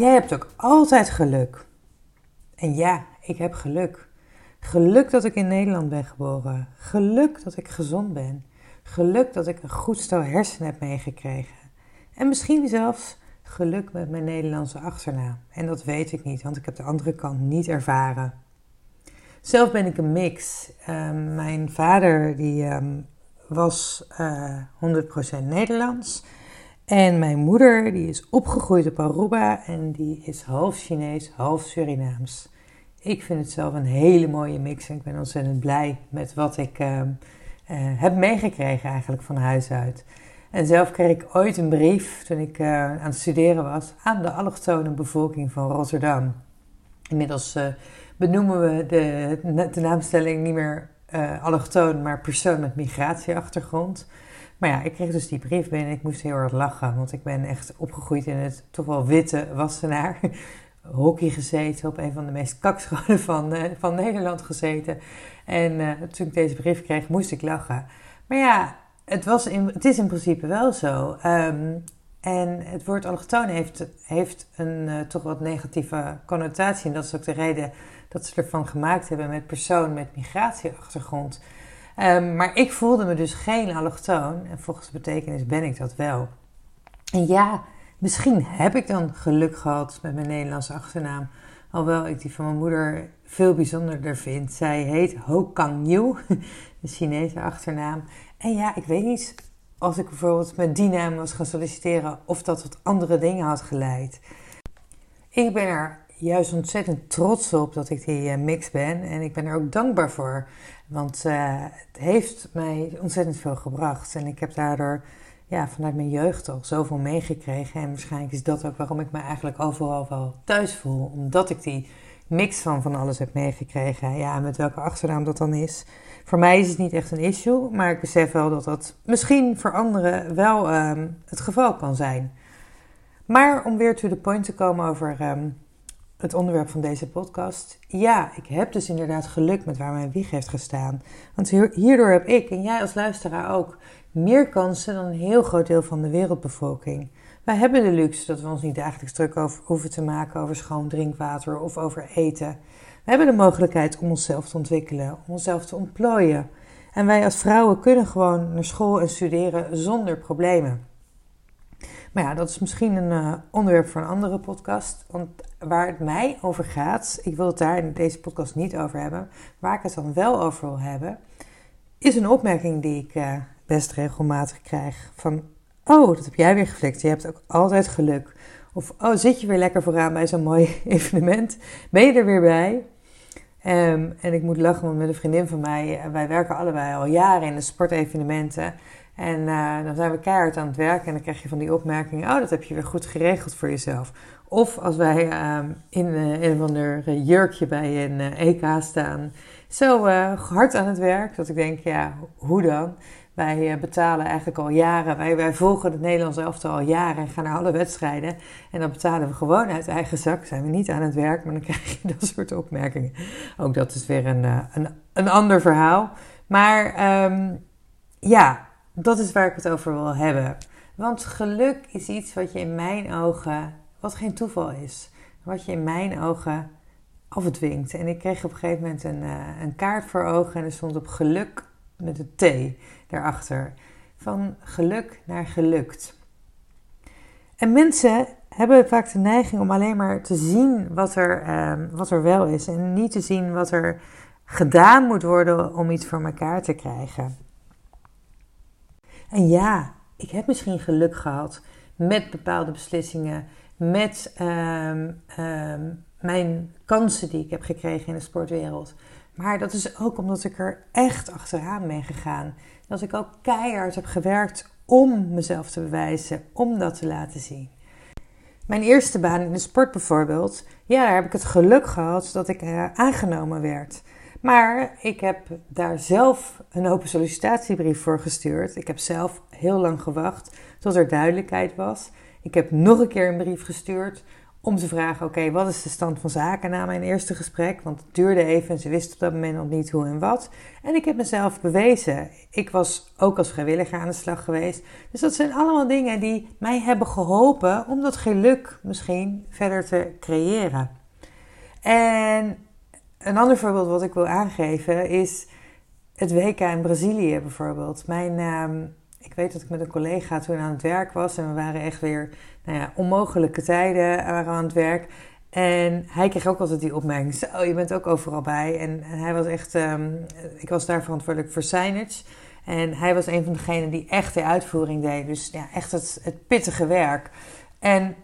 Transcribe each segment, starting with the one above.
Jij hebt ook altijd geluk. En ja, ik heb geluk. Geluk dat ik in Nederland ben geboren. Geluk dat ik gezond ben. Geluk dat ik een goed stel hersenen heb meegekregen. En misschien zelfs geluk met mijn Nederlandse achternaam. En dat weet ik niet, want ik heb de andere kant niet ervaren. Zelf ben ik een mix. Ehm, mijn vader die, um, was uh, eh, 100% Nederlands. En mijn moeder die is opgegroeid op Aruba en die is half Chinees, half Surinaams. Ik vind het zelf een hele mooie mix en ik ben ontzettend blij met wat ik uh, uh, heb meegekregen eigenlijk van huis uit. En zelf kreeg ik ooit een brief toen ik uh, aan het studeren was aan de allochtone bevolking van Rotterdam. Inmiddels benoemen we de, de naamstelling niet meer allochtoon, maar persoon met migratieachtergrond. Maar ja, ik kreeg dus die brief binnen. Ik moest heel erg lachen, want ik ben echt opgegroeid in het toch wel witte Wassenaar. Hockey gezeten, op een van de meest kakscholen van, uh, van Nederland gezeten. En uh, toen ik deze brief kreeg, moest ik lachen. Maar ja, het, was in, het is in principe wel zo. Um, en het woord allochtoon heeft, heeft een uh, toch wat negatieve connotatie. En dat is ook de reden dat ze ervan gemaakt hebben met persoon met migratieachtergrond. Um, maar ik voelde me dus geen allochtoon. En volgens de betekenis ben ik dat wel. En ja, misschien heb ik dan geluk gehad met mijn Nederlandse achternaam. Alhoewel ik die van mijn moeder veel bijzonderder vind. Zij heet Ho Kang Yu, de Chinese achternaam. En ja, ik weet niet als ik bijvoorbeeld met die naam was gaan solliciteren of dat tot andere dingen had geleid. Ik ben er juist ontzettend trots op dat ik die uh, mix ben. En ik ben er ook dankbaar voor. Want uh, het heeft mij ontzettend veel gebracht. En ik heb daardoor ja, vanuit mijn jeugd al zoveel meegekregen. En waarschijnlijk is dat ook waarom ik me eigenlijk overal wel thuis voel. Omdat ik die mix van van alles heb meegekregen. Ja, met welke achternaam dat dan is. Voor mij is het niet echt een issue. Maar ik besef wel dat dat misschien voor anderen wel um, het geval kan zijn. Maar om weer to the point te komen over um, het onderwerp van deze podcast. Ja, ik heb dus inderdaad geluk met waar mijn wieg heeft gestaan. Want hierdoor heb ik, en jij als luisteraar ook, meer kansen dan een heel groot deel van de wereldbevolking. Wij hebben de luxe dat we ons niet dagelijks druk over hoeven te maken over schoon drinkwater of over eten. We hebben de mogelijkheid om onszelf te ontwikkelen, om onszelf te ontplooien. En wij als vrouwen kunnen gewoon naar school en studeren zonder problemen. Maar ja, dat is misschien een uh, onderwerp voor een andere podcast. Want waar het mij over gaat, ik wil het daar in deze podcast niet over hebben. Waar ik het dan wel over wil hebben, is een opmerking die ik uh, best regelmatig krijg. Van, oh, dat heb jij weer geflikt. Je hebt ook altijd geluk. Of, oh, zit je weer lekker vooraan bij zo'n mooi evenement? Ben je er weer bij? Um, en ik moet lachen, want met een vriendin van mij, wij werken allebei al jaren in de sportevenementen. En uh, dan zijn we keihard aan het werken en dan krijg je van die opmerkingen: Oh, dat heb je weer goed geregeld voor jezelf. Of als wij uh, in uh, een of ander jurkje bij een EK staan, zo hard aan het werk, dat ik denk: Ja, hoe dan? Wij betalen eigenlijk al jaren, wij, wij volgen het Nederlandse elftal al jaren en gaan naar alle wedstrijden. En dan betalen we gewoon uit eigen zak, zijn we niet aan het werk, maar dan krijg je dat soort opmerkingen. Ook dat is weer een, een, een ander verhaal. Maar um, ja, dat is waar ik het over wil hebben. Want geluk is iets wat je in mijn ogen, wat geen toeval is, wat je in mijn ogen afdwingt. En ik kreeg op een gegeven moment een, uh, een kaart voor ogen en er stond op geluk met een T daarachter. Van geluk naar gelukt. En mensen hebben vaak de neiging om alleen maar te zien wat er, uh, wat er wel is en niet te zien wat er gedaan moet worden om iets voor elkaar te krijgen. En ja, ik heb misschien geluk gehad met bepaalde beslissingen, met um, um, mijn kansen die ik heb gekregen in de sportwereld. Maar dat is ook omdat ik er echt achteraan ben gegaan. Dat ik ook keihard heb gewerkt om mezelf te bewijzen, om dat te laten zien. Mijn eerste baan in de sport bijvoorbeeld, ja, daar heb ik het geluk gehad dat ik uh, aangenomen werd. Maar ik heb daar zelf een open sollicitatiebrief voor gestuurd. Ik heb zelf heel lang gewacht tot er duidelijkheid was. Ik heb nog een keer een brief gestuurd om te vragen: oké, wat is de stand van zaken na mijn eerste gesprek? Want het duurde even en ze wisten op dat moment nog niet hoe en wat. En ik heb mezelf bewezen. Ik was ook als vrijwilliger aan de slag geweest. Dus dat zijn allemaal dingen die mij hebben geholpen om dat geluk misschien verder te creëren. En een ander voorbeeld wat ik wil aangeven is het WK in Brazilië bijvoorbeeld. Mijn, uh, ik weet dat ik met een collega toen aan het werk was en we waren echt weer nou ja, onmogelijke tijden aan het werk. En hij kreeg ook altijd die opmerking: Zo, je bent ook overal bij. En, hij was echt, um, ik was daar verantwoordelijk voor signage. En hij was een van degenen die echt de uitvoering deed. Dus ja, echt het, het pittige werk. En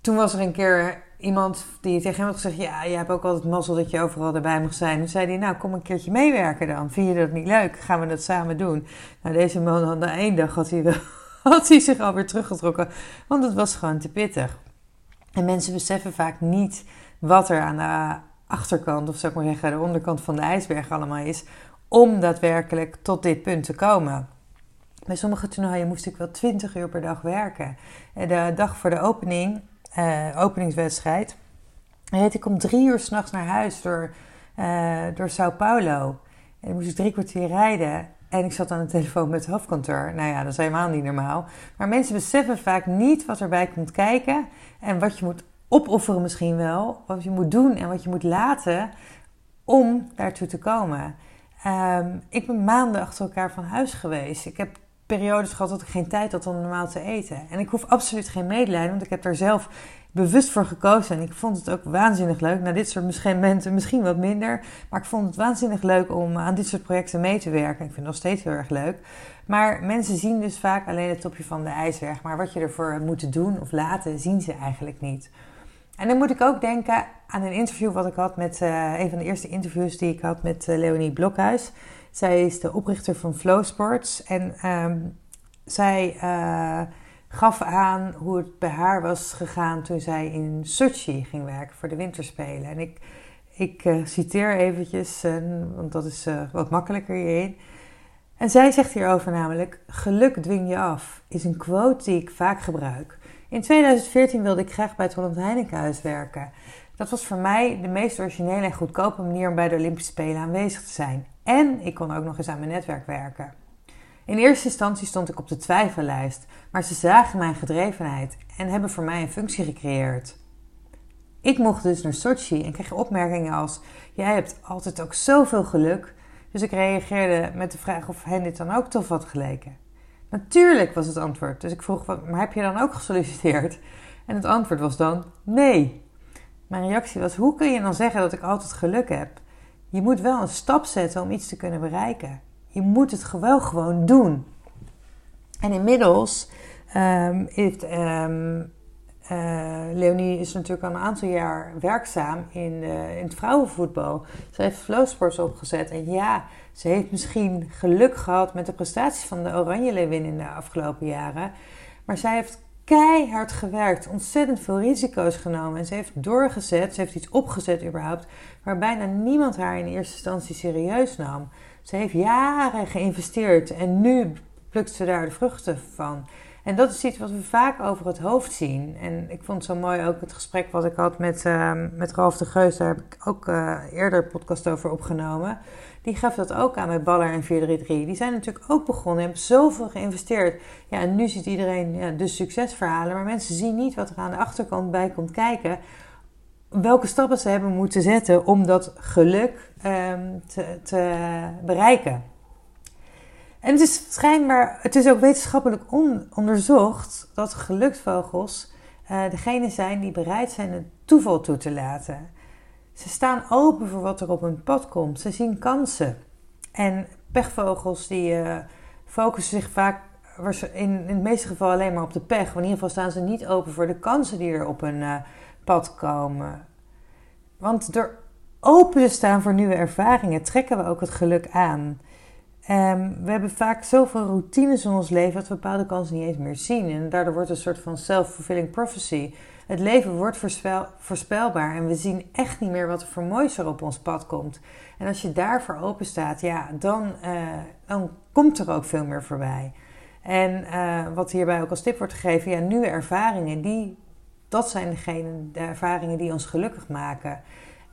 toen was er een keer iemand die tegen hem had gezegd: Ja, je hebt ook altijd mazzel dat je overal erbij mag zijn. Toen zei hij: Nou, kom een keertje meewerken dan. Vind je dat niet leuk? Gaan we dat samen doen? Nou, deze man had na één dag had hij, wel, had hij zich alweer teruggetrokken, want het was gewoon te pittig. En mensen beseffen vaak niet wat er aan de achterkant, of zou ik maar zeggen, de onderkant van de ijsberg allemaal is, om daadwerkelijk tot dit punt te komen. Bij sommige toernooien moest ik wel 20 uur per dag werken. De dag voor de opening uh, openingswedstrijd, reed ik om drie uur s'nachts naar huis door, uh, door Sao Paulo. En dan moest ik drie kwartier rijden. En ik zat aan de telefoon met het hoofdkantoor. Nou ja, dat is helemaal niet normaal. Maar mensen beseffen vaak niet wat erbij komt kijken. En wat je moet opofferen misschien wel. Wat je moet doen en wat je moet laten om daartoe te komen. Um, ik ben maanden achter elkaar van huis geweest. Ik heb periodes gehad dat ik geen tijd had om normaal te eten. En ik hoef absoluut geen medelijden, want ik heb daar zelf bewust voor gekozen. En ik vond het ook waanzinnig leuk. Nou, dit soort momenten misschien wat minder. Maar ik vond het waanzinnig leuk om aan dit soort projecten mee te werken. Ik vind het nog steeds heel erg leuk. Maar mensen zien dus vaak alleen het topje van de ijsberg. Maar wat je ervoor moet doen of laten, zien ze eigenlijk niet. En dan moet ik ook denken aan een interview wat ik had met uh, een van de eerste interviews die ik had met uh, Leonie Blokhuis. Zij is de oprichter van Flow Sports en um, zij uh, gaf aan hoe het bij haar was gegaan toen zij in Sochi ging werken voor de winterspelen. En ik, ik uh, citeer eventjes, uh, want dat is wat makkelijker hierin. En zij zegt hierover namelijk: Geluk dwing je af, is een quote die ik vaak gebruik. In 2014 wilde ik graag bij het Holland Heinekenhuis werken. Dat was voor mij de meest originele en goedkope manier om bij de Olympische Spelen aanwezig te zijn. En ik kon ook nog eens aan mijn netwerk werken. In eerste instantie stond ik op de twijfellijst, maar ze zagen mijn gedrevenheid en hebben voor mij een functie gecreëerd. Ik mocht dus naar Sochi en kreeg opmerkingen als: Jij hebt altijd ook zoveel geluk. Dus ik reageerde met de vraag of hen dit dan ook tof had geleken. Natuurlijk was het antwoord. Dus ik vroeg: Maar heb je dan ook gesolliciteerd? En het antwoord was dan: Nee. Mijn reactie was: Hoe kun je dan zeggen dat ik altijd geluk heb? Je moet wel een stap zetten om iets te kunnen bereiken. Je moet het wel gewoon doen. En inmiddels um, heeft um, uh, Leonie is natuurlijk al een aantal jaar werkzaam in, uh, in het vrouwenvoetbal. Ze heeft Flowsports opgezet. En ja, ze heeft misschien geluk gehad met de prestaties van de Oranje Leeuwin in de afgelopen jaren. Maar zij heeft keihard gewerkt, ontzettend veel risico's genomen. En ze heeft doorgezet, ze heeft iets opgezet überhaupt, waar bijna niemand haar in eerste instantie serieus nam. Ze heeft jaren geïnvesteerd en nu plukt ze daar de vruchten van. En dat is iets wat we vaak over het hoofd zien. En ik vond zo mooi ook het gesprek wat ik had met, uh, met Ralf de Geus. Daar heb ik ook uh, eerder een podcast over opgenomen. Die gaf dat ook aan met Baller en 433. Die zijn natuurlijk ook begonnen en hebben zoveel geïnvesteerd. Ja, en nu ziet iedereen ja, de succesverhalen. Maar mensen zien niet wat er aan de achterkant bij komt kijken. Welke stappen ze hebben moeten zetten om dat geluk um, te, te bereiken. En het is schijnbaar, het is ook wetenschappelijk onderzocht dat geluksvogels uh, degene zijn die bereid zijn het toeval toe te laten. Ze staan open voor wat er op hun pad komt. Ze zien kansen. En pechvogels die uh, focussen zich vaak in, in het meeste geval alleen maar op de pech. Maar in ieder geval staan ze niet open voor de kansen die er op hun uh, pad komen. want door open te staan voor nieuwe ervaringen trekken we ook het geluk aan. Ehm, we hebben vaak zoveel routines in ons leven dat we bepaalde kansen niet eens meer zien. En daardoor wordt een soort van self-fulfilling prophecy. Het leven wordt voorspelbaar en we zien echt niet meer wat er voor moois er op ons pad komt. En als je daarvoor open staat, ja, dan, uh, dan komt er ook veel meer voorbij. En uh, wat hierbij ook als tip wordt gegeven, ja, nieuwe ervaringen, die, dat zijn degene, de ervaringen die ons gelukkig maken.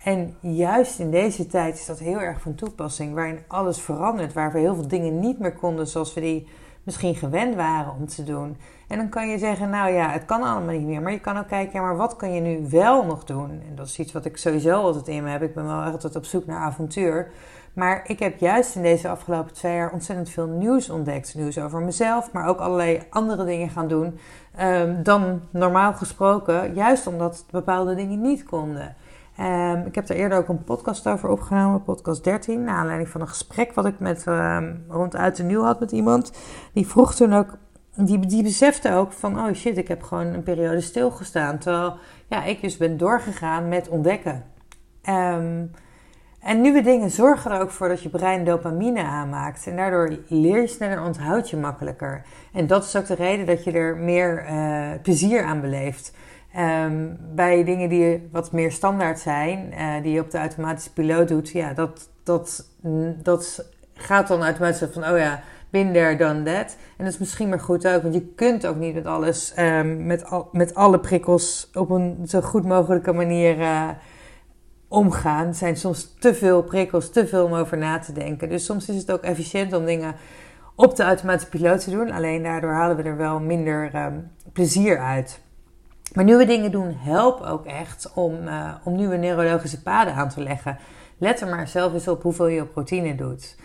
En juist in deze tijd is dat heel erg van toepassing, waarin alles verandert, waar we heel veel dingen niet meer konden zoals we die misschien gewend waren om te doen. En dan kan je zeggen, nou ja, het kan allemaal niet meer. Maar je kan ook kijken, ja, maar wat kan je nu wel nog doen? En dat is iets wat ik sowieso altijd in me heb. Ik ben wel altijd op zoek naar avontuur. Maar ik heb juist in deze afgelopen twee jaar ontzettend veel nieuws ontdekt. Nieuws over mezelf, maar ook allerlei andere dingen gaan doen um, dan normaal gesproken. Juist omdat bepaalde dingen niet konden. Um, ik heb er eerder ook een podcast over opgenomen, podcast 13, naar aanleiding van een gesprek wat ik met um, rond uit de nieuw had met iemand. Die vroeg toen ook, die, die besefte ook van, oh shit, ik heb gewoon een periode stilgestaan. Terwijl ja, ik dus ben doorgegaan met ontdekken. Um, en nieuwe dingen zorgen er ook voor dat je brein dopamine aanmaakt. En daardoor leer je sneller, onthoud je makkelijker. En dat is ook de reden dat je er meer uh, plezier aan beleeft. Um, bij dingen die wat meer standaard zijn, uh, die je op de automatische piloot doet, ja, dat, dat, dat gaat dan automatisch van, oh ja, there, done that. En dat is misschien maar goed ook, want je kunt ook niet met alles, um, met, al, met alle prikkels op een zo goed mogelijke manier uh, omgaan. Er zijn soms te veel prikkels, te veel om over na te denken. Dus soms is het ook efficiënt om dingen op de automatische piloot te doen. Alleen daardoor halen we er wel minder um, plezier uit. Maar nieuwe dingen doen helpt ook echt om, uh, om nieuwe neurologische paden aan te leggen. Let er maar zelf eens op hoeveel je op routine doet.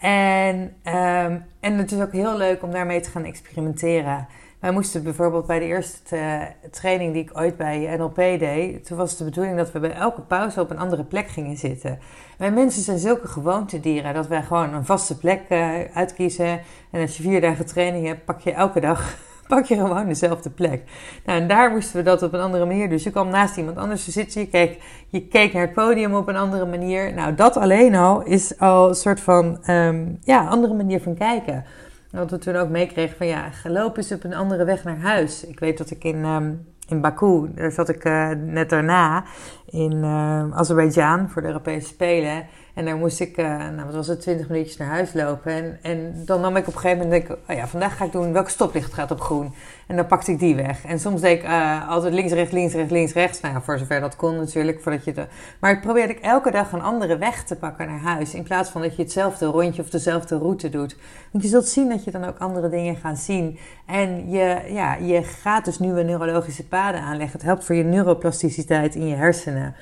En, um, en het is ook heel leuk om daarmee te gaan experimenteren. Wij moesten bijvoorbeeld bij de eerste eh, training die ik ooit bij NLP deed, toen was de bedoeling dat we bij elke pauze op een andere plek gingen zitten. Wij mensen zijn zulke gewoontedieren dat wij gewoon een vaste plek uh, uitkiezen. En als je vier dagen training hebt, pak je elke dag pak je gewoon dezelfde plek. Nou, en daar moesten we dat op een andere manier. Dus je kwam naast iemand anders te zitten. Je keek, je keek naar het podium op een andere manier. Nou, dat alleen al is al een soort van um, ja, andere manier van kijken. Wat we toen ook meekregen van ja, gelopen is op een andere weg naar huis. Ik weet dat ik in, um, in Baku, daar zat ik uh, net daarna, in uh, Azerbeidzjan voor de Europese Spelen. En daar moest ik, uh, nou wat was het, 20 minuutjes naar huis lopen. En, en dan nam ik op een gegeven moment, denk ik, oh ja, vandaag ga ik doen welke stoplicht gaat op groen. En dan pakte ik die weg. En soms deed ik uh, altijd links, rechts, links, rechts, links, rechts. Nou ja, voor zover dat kon natuurlijk. Voordat je de... Maar ik probeerde ik elke dag een andere weg te pakken naar huis. In plaats van dat je hetzelfde rondje of dezelfde route doet. Want je zult zien dat je dan ook andere dingen gaat zien. En je, ja, je gaat dus nieuwe neurologische paden aanleggen. Het helpt voor je neuroplasticiteit in je hersenen.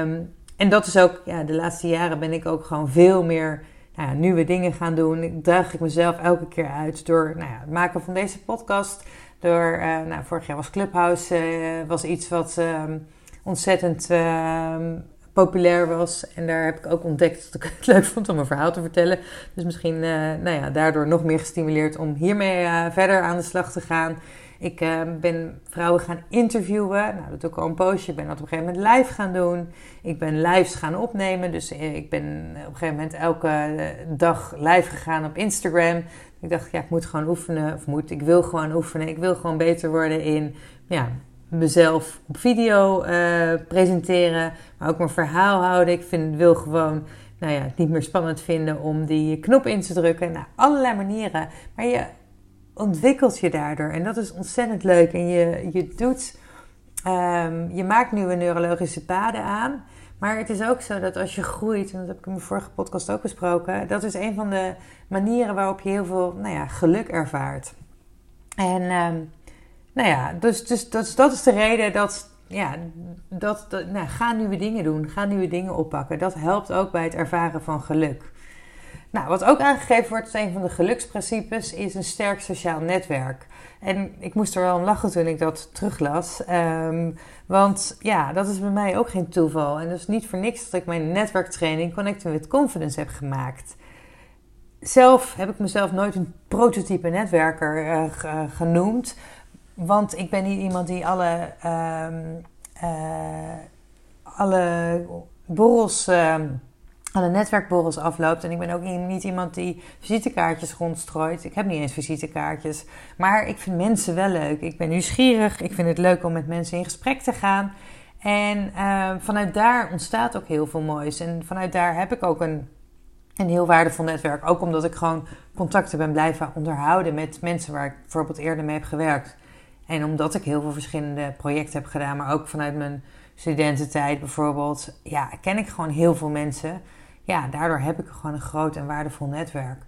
Um, en dat is ook, ja, de laatste jaren ben ik ook gewoon veel meer nou ja, nieuwe dingen gaan doen. Ik draag ik mezelf elke keer uit door nou ja, het maken van deze podcast. Door, uh, nou, vorig jaar was Clubhouse uh, was iets wat uh, ontzettend ehm, populair was. En daar heb ik ook ontdekt dat ik het leuk vond om een verhaal te vertellen. Dus misschien uh, nou ja, daardoor nog meer gestimuleerd om hiermee verder aan de slag te gaan. Ik uh, ben vrouwen gaan interviewen. Nou, dat doe ik al een poosje. Ik ben dat op een gegeven moment live gaan doen. Ik ben lives gaan opnemen. Dus eh, ik ben op een gegeven moment elke eh, dag live gegaan op Instagram. Ik dacht, ja, ik moet gewoon oefenen. Of moet, ik wil gewoon oefenen. Ik wil gewoon beter worden in ja, mezelf op video presenteren. Maar ook mijn verhaal houden. Ik vind, wil gewoon nou ja, het niet meer spannend vinden om die knop in te drukken. Nou, allerlei manieren. Maar je ontwikkelt je daardoor. En dat is ontzettend leuk. En je, je doet, um, je maakt nieuwe neurologische paden aan. Maar het is ook zo dat als je groeit, en dat heb ik in mijn vorige podcast ook besproken, dat is een van de manieren waarop je heel veel nou ja, geluk ervaart. En um, nou ja, dus, dus, dus, dat is de reden dat, ja, dat, dat nou, ga nieuwe dingen doen, ga nieuwe dingen oppakken. Dat helpt ook bij het ervaren van geluk. Nou, wat ook aangegeven wordt, een van de geluksprincipes, is een sterk sociaal netwerk. En ik moest er wel om lachen toen ik dat teruglas. Um, want ja, dat is bij mij ook geen toeval. En dus niet voor niks dat ik mijn netwerktraining Connecting with Confidence heb gemaakt. Zelf heb ik mezelf nooit een prototype netwerker uh, genoemd. Want ik ben niet iemand die alle... Um, uh, alle borrels, uh, alle netwerkborrels afloopt. En ik ben ook niet iemand die visitekaartjes rondstrooit. Ik heb niet eens visitekaartjes. Maar ik vind mensen wel leuk. Ik ben nieuwsgierig. Ik vind het leuk om met mensen in gesprek te gaan. En uh, vanuit daar ontstaat ook heel veel moois. En vanuit daar heb ik ook een, een heel waardevol netwerk. Ook omdat ik gewoon contacten ben blijven onderhouden met mensen waar ik bijvoorbeeld eerder mee heb gewerkt. En omdat ik heel veel verschillende projecten heb gedaan, maar ook vanuit mijn studententijd bijvoorbeeld, ja, ken ik gewoon heel veel mensen. Ja, daardoor heb ik gewoon een groot en waardevol netwerk.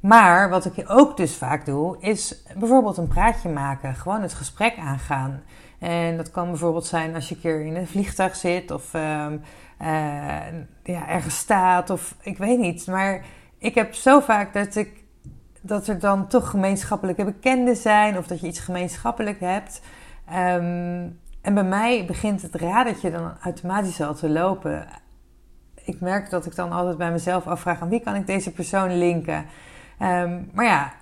Maar wat ik ook dus vaak doe, is bijvoorbeeld een praatje maken. Gewoon het gesprek aangaan. En dat kan bijvoorbeeld zijn als je een keer in een vliegtuig zit of uh, ja, ergens staat of ik weet niet. Maar ik heb zo vaak dat, ik, dat er dan toch gemeenschappelijke bekenden zijn of dat je iets gemeenschappelijk hebt. Um, en bij mij begint het radertje dan automatisch al te lopen. Ik merk dat ik dan altijd bij mezelf afvraag: aan wie kan ik deze persoon linken? Um, maar ja,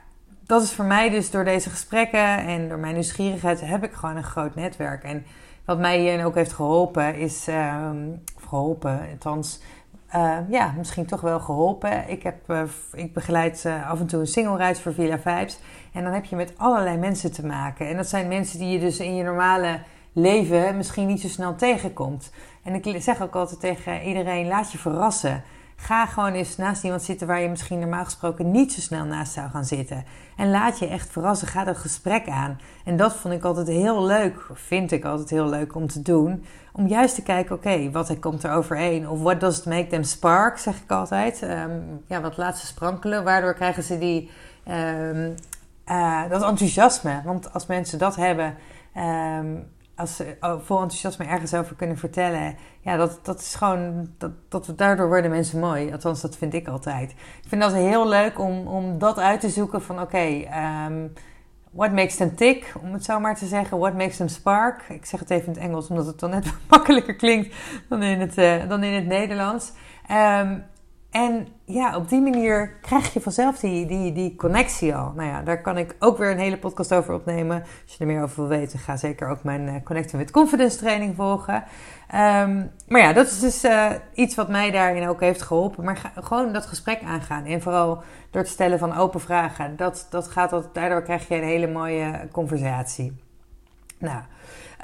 dat is voor mij dus door deze gesprekken en door mijn nieuwsgierigheid heb ik gewoon een groot netwerk. En wat mij hierin ook heeft geholpen is, um, geholpen, althans, uh, ja, misschien toch wel geholpen. Ik, heb, uh, ik begeleid uh, af en toe een single reis voor Villa Vibes. En dan heb je met allerlei mensen te maken. En dat zijn mensen die je dus in je normale leven misschien niet zo snel tegenkomt. En ik zeg ook altijd tegen iedereen: laat je verrassen. Ga gewoon eens naast iemand zitten waar je misschien normaal gesproken niet zo snel naast zou gaan zitten. En laat je echt verrassen. Ga dat gesprek aan. En dat vond ik altijd heel leuk, vind ik altijd heel leuk om te doen. Om juist te kijken, oké, wat komt er overheen? Of what does it make them spark, zeg ik altijd. Um, ja, wat laat ze sprankelen. Waardoor krijgen ze die, um, uh, dat enthousiasme. Want als mensen dat hebben, um, als ze oh, vol enthousiasme ergens over kunnen vertellen. Ja, dat, dat is gewoon. Dat, dat, daardoor worden mensen mooi. Althans, dat vind ik altijd. Ik vind dat heel leuk om, om dat uit te zoeken van oké. Um, what makes them tick, om het zo maar te zeggen. What makes them spark. Ik zeg het even in het Engels, omdat het dan net makkelijker klinkt dan in het, uh, dan in het Nederlands. Um, en ja, op die manier krijg je vanzelf die, die, die connectie al. Nou ja, daar kan ik ook weer een hele podcast over opnemen. Als je er meer over wil weten, ga zeker ook mijn uh, Connecten with Confidence training volgen. Um, maar ja, dat is dus uh, iets wat mij daarin ook heeft geholpen. Maar gewoon dat gesprek aangaan. En vooral door het stellen van open vragen. Dat, dat gaat dat, daardoor krijg je een hele mooie conversatie. Nou,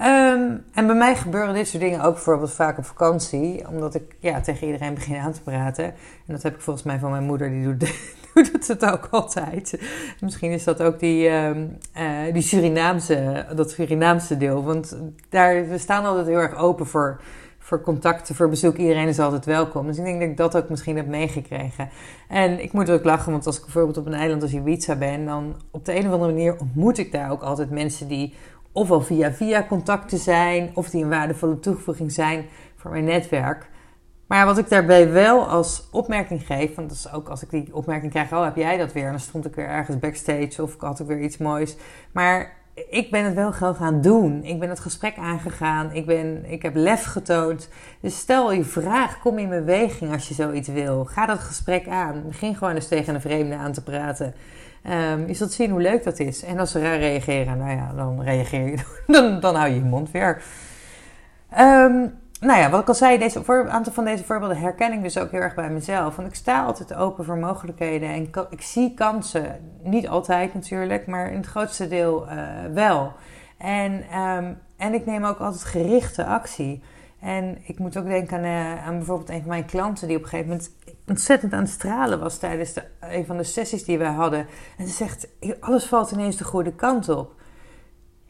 Um, en bij mij gebeuren dit soort dingen ook bijvoorbeeld vaak op vakantie. Omdat ik ja, tegen iedereen begin aan te praten. En dat heb ik volgens mij van mijn moeder, die doet, doet het ook altijd. Misschien is dat ook die, um, uh, die Surinaamse, dat Surinaamse deel. Want daar, we staan altijd heel erg open voor, voor contacten, voor bezoek. Iedereen is altijd welkom. Dus ik denk dat ik dat ook misschien heb meegekregen. En ik moet ook lachen, want als ik bijvoorbeeld op een eiland als Ibiza ben... dan op de een of andere manier ontmoet ik daar ook altijd mensen die ofwel via via contacten zijn, of die een waardevolle toevoeging zijn voor mijn netwerk. Maar wat ik daarbij wel als opmerking geef, want dat is ook als ik die opmerking krijg, oh heb jij dat weer? En dan stond ik weer ergens backstage of ik had ik weer iets moois. Maar ik ben het wel gewoon gaan doen. Ik ben het gesprek aangegaan. Ik, ben, ik heb lef getoond. Dus stel je vraag, kom in beweging als je zoiets wil. Ga dat gesprek aan. Begin gewoon eens tegen een vreemde aan te praten. Um, je zult zien hoe leuk dat is. En als ze raar reageren, nou ja, dan reageer je. Dan, dan hou je je mond weer. Um, nou ja, wat ik al zei, deze aantal van deze voorbeelden herken ik dus ook heel erg bij mezelf. Want ik sta altijd open voor mogelijkheden en ik zie kansen. Niet altijd natuurlijk, maar in het grootste deel uh, wel. En, um, en ik neem ook altijd gerichte actie. En ik moet ook denken aan, uh, aan bijvoorbeeld een van mijn klanten die op een gegeven moment ontzettend aan het stralen was tijdens de, een van de sessies die we hadden. En ze zegt, alles valt ineens de goede kant op.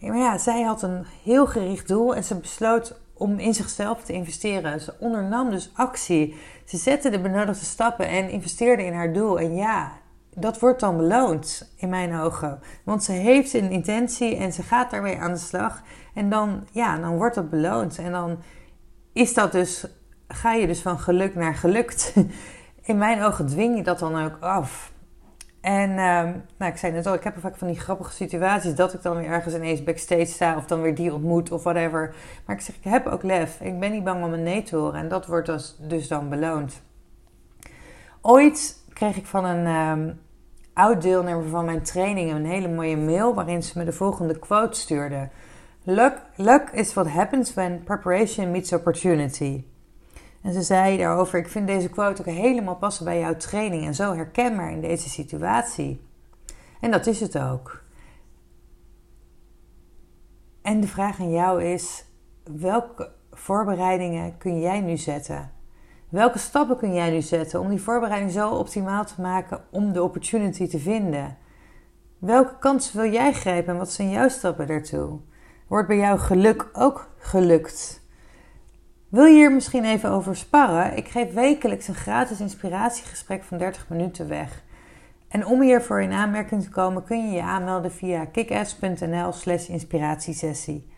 Maar ja, zij had een heel gericht doel en ze besloot om in zichzelf te investeren. Ze ondernam dus actie. Ze zette de benodigde stappen en investeerde in haar doel. En ja, dat wordt dan beloond in mijn ogen. Want ze heeft een intentie en ze gaat daarmee aan de slag. En dan, ja, dan wordt dat beloond. En dan is dat dus, ga je dus van geluk naar gelukt. in mijn ogen dwing je dat dan ook af. En uh, nou, ik zei net al, ik heb vaak van die grappige situaties dat ik dan weer ergens ineens backstage sta of dan weer die ontmoet of whatever. Maar ik zeg, ik heb ook lef. Ik ben niet bang om een nee te horen en dat wordt dus, dus dan beloond. Ooit kreeg ik van een um, oud deelnemer van mijn training een hele mooie mail waarin ze me de volgende quote stuurde. Luck, luck is what happens when preparation meets opportunity. En ze zei daarover: Ik vind deze quote ook helemaal passen bij jouw training en zo herkenbaar in deze situatie. En dat is het ook. En de vraag aan jou is: welke voorbereidingen kun jij nu zetten? Welke stappen kun jij nu zetten om die voorbereiding zo optimaal te maken om de opportunity te vinden? Welke kansen wil jij grijpen en wat zijn jouw stappen daartoe? Wordt bij jou geluk ook gelukt? Wil je hier misschien even over sparren? Ik geef wekelijks een gratis inspiratiegesprek van 30 minuten weg. En om hiervoor in aanmerking te komen kun je je aanmelden via kickass.nl slash inspiratiesessie.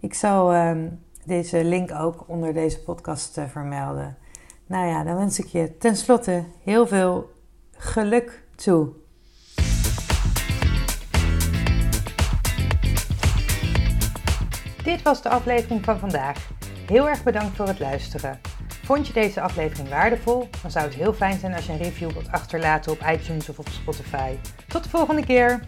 Ik zal ehm, deze link ook onder deze podcast uh, vermelden. Nou ja, dan wens ik je tenslotte heel veel geluk toe. Dit was de aflevering van vandaag. Heel erg bedankt voor het luisteren. Vond je deze aflevering waardevol? Dan zou het heel fijn zijn als je een review wilt achterlaten op iTunes of op Spotify. Tot de volgende keer!